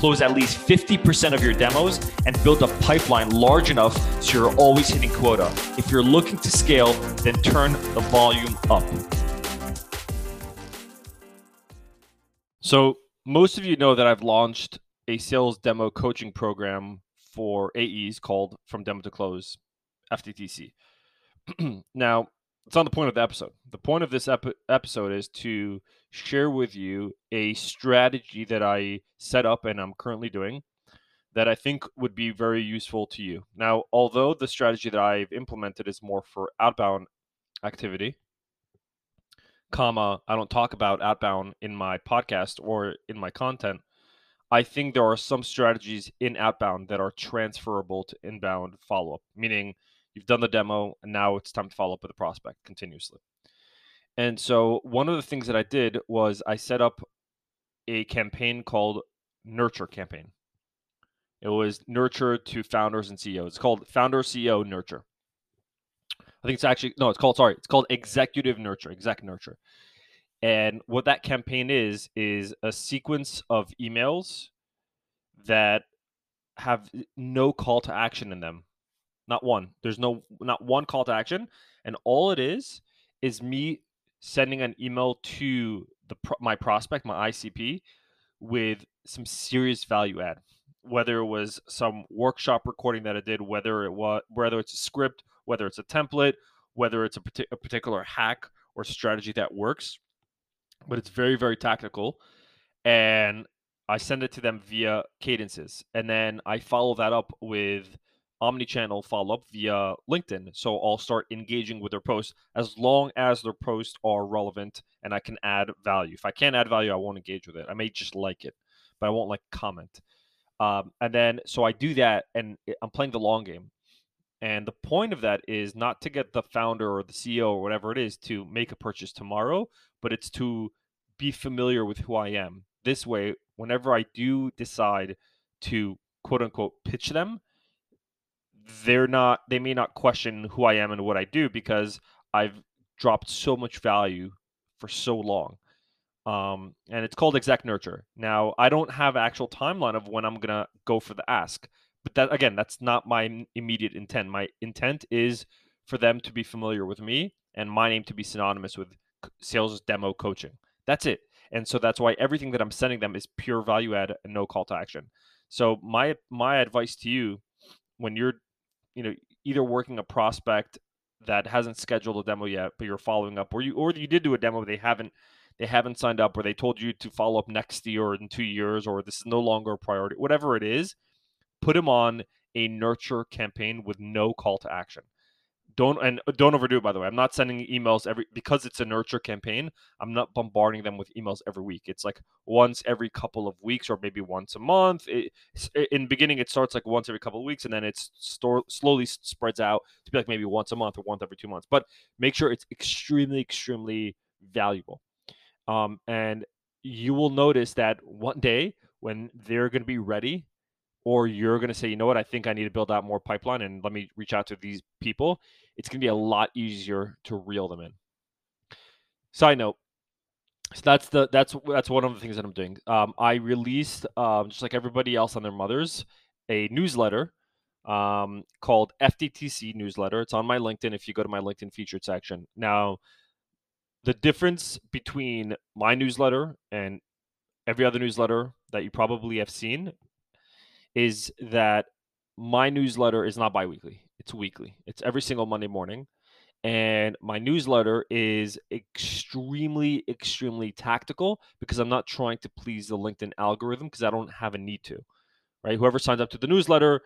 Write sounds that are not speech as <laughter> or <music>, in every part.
close at least 50% of your demos, and build a pipeline large enough so you're always hitting quota. If you're looking to scale, then turn the volume up. So, most of you know that I've launched a sales demo coaching program for AEs called From Demo to Close, FDTC. <clears throat> now, it's not the point of the episode. The point of this ep- episode is to share with you a strategy that I set up and I'm currently doing that I think would be very useful to you. Now, although the strategy that I've implemented is more for outbound activity, comma, I don't talk about outbound in my podcast or in my content. I think there are some strategies in outbound that are transferable to inbound follow up, meaning you've done the demo and now it's time to follow up with a prospect continuously. And so, one of the things that I did was I set up a campaign called Nurture Campaign. It was Nurture to founders and CEOs. It's called Founder CEO Nurture. I think it's actually, no, it's called, sorry, it's called Executive Nurture, Exec Nurture. And what that campaign is, is a sequence of emails that have no call to action in them. Not one. There's no, not one call to action. And all it is, is me sending an email to the my prospect, my ICP, with some serious value add. Whether it was some workshop recording that I did, whether it was whether it's a script, whether it's a template, whether it's a, a particular hack or strategy that works, but it's very very tactical and i send it to them via cadences and then i follow that up with omni-channel follow-up via linkedin. So i'll start engaging with their posts as long as their posts are relevant and i can add value. If i can't add value i won't engage with it. I may just like it but i won't like comment. Um, and then so i do that and i'm playing the long game. And the point of that is not to get the founder or the CEO or whatever it is to make a purchase tomorrow, but it's to be familiar with who I am. This way, whenever I do decide to quote unquote pitch them, they're not they may not question who I am and what I do because I've dropped so much value for so long. Um, and it's called exec nurture. Now, I don't have actual timeline of when I'm gonna go for the ask but that again, that's not my immediate intent. My intent is for them to be familiar with me and my name to be synonymous with sales demo coaching. That's it. And so that's why everything that I'm sending them is pure value add and no call to action. So my my advice to you when you're you know either working a prospect that hasn't scheduled a demo yet but you're following up or you or you did do a demo they haven't they haven't signed up or they told you to follow up next year or in 2 years or this is no longer a priority whatever it is put them on a nurture campaign with no call to action. Don't and uh, don't overdo it. By the way, I'm not sending emails every because it's a nurture campaign. I'm not bombarding them with emails every week. It's like once every couple of weeks or maybe once a month. It, in beginning, it starts like once every couple of weeks, and then it's store, slowly spreads out to be like maybe once a month or once every two months. But make sure it's extremely, extremely valuable. Um, and you will notice that one day when they're going to be ready or you're going to say, you know what, I think I need to build out more pipeline and let me reach out to these people, it's going to be a lot easier to reel them in. Side note. So that's the that's that's one of the things that I'm doing. Um, I released um, just like everybody else on their mothers a newsletter um, called FDTC newsletter. It's on my LinkedIn if you go to my LinkedIn featured section. Now, the difference between my newsletter and every other newsletter that you probably have seen is that my newsletter is not biweekly, it's weekly. It's every single Monday morning. And my newsletter is extremely, extremely tactical because I'm not trying to please the LinkedIn algorithm because I don't have a need to. Right? Whoever signs up to the newsletter,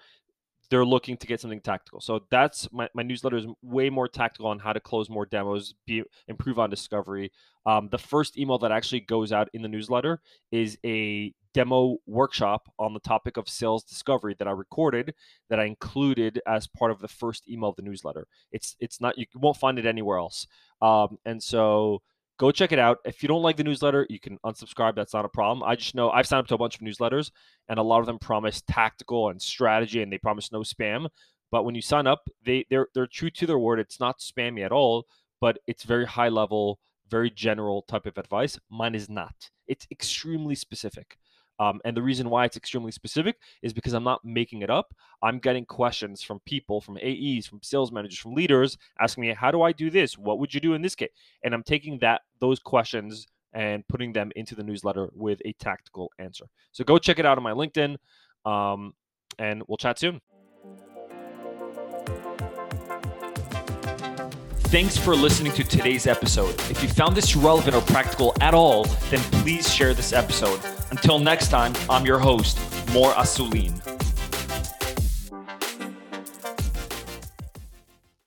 they're looking to get something tactical. So that's my, my newsletter is way more tactical on how to close more demos, be improve on discovery. Um, the first email that actually goes out in the newsletter is a demo workshop on the topic of sales discovery that I recorded that I included as part of the first email of the newsletter. It's it's not you won't find it anywhere else. Um, and so go check it out. If you don't like the newsletter, you can unsubscribe. That's not a problem. I just know I've signed up to a bunch of newsletters, and a lot of them promise tactical and strategy, and they promise no spam. But when you sign up, they they're they're true to their word. It's not spammy at all, but it's very high level, very general type of advice. Mine is not. It's extremely specific. Um, and the reason why it's extremely specific is because I'm not making it up. I'm getting questions from people, from AEs, from sales managers, from leaders asking me, how do I do this? What would you do in this case? And I'm taking that those questions and putting them into the newsletter with a tactical answer. So go check it out on my LinkedIn. Um, and we'll chat soon. Thanks for listening to today's episode. If you found this relevant or practical at all, then please share this episode. Until next time, I'm your host, Mor Asulin.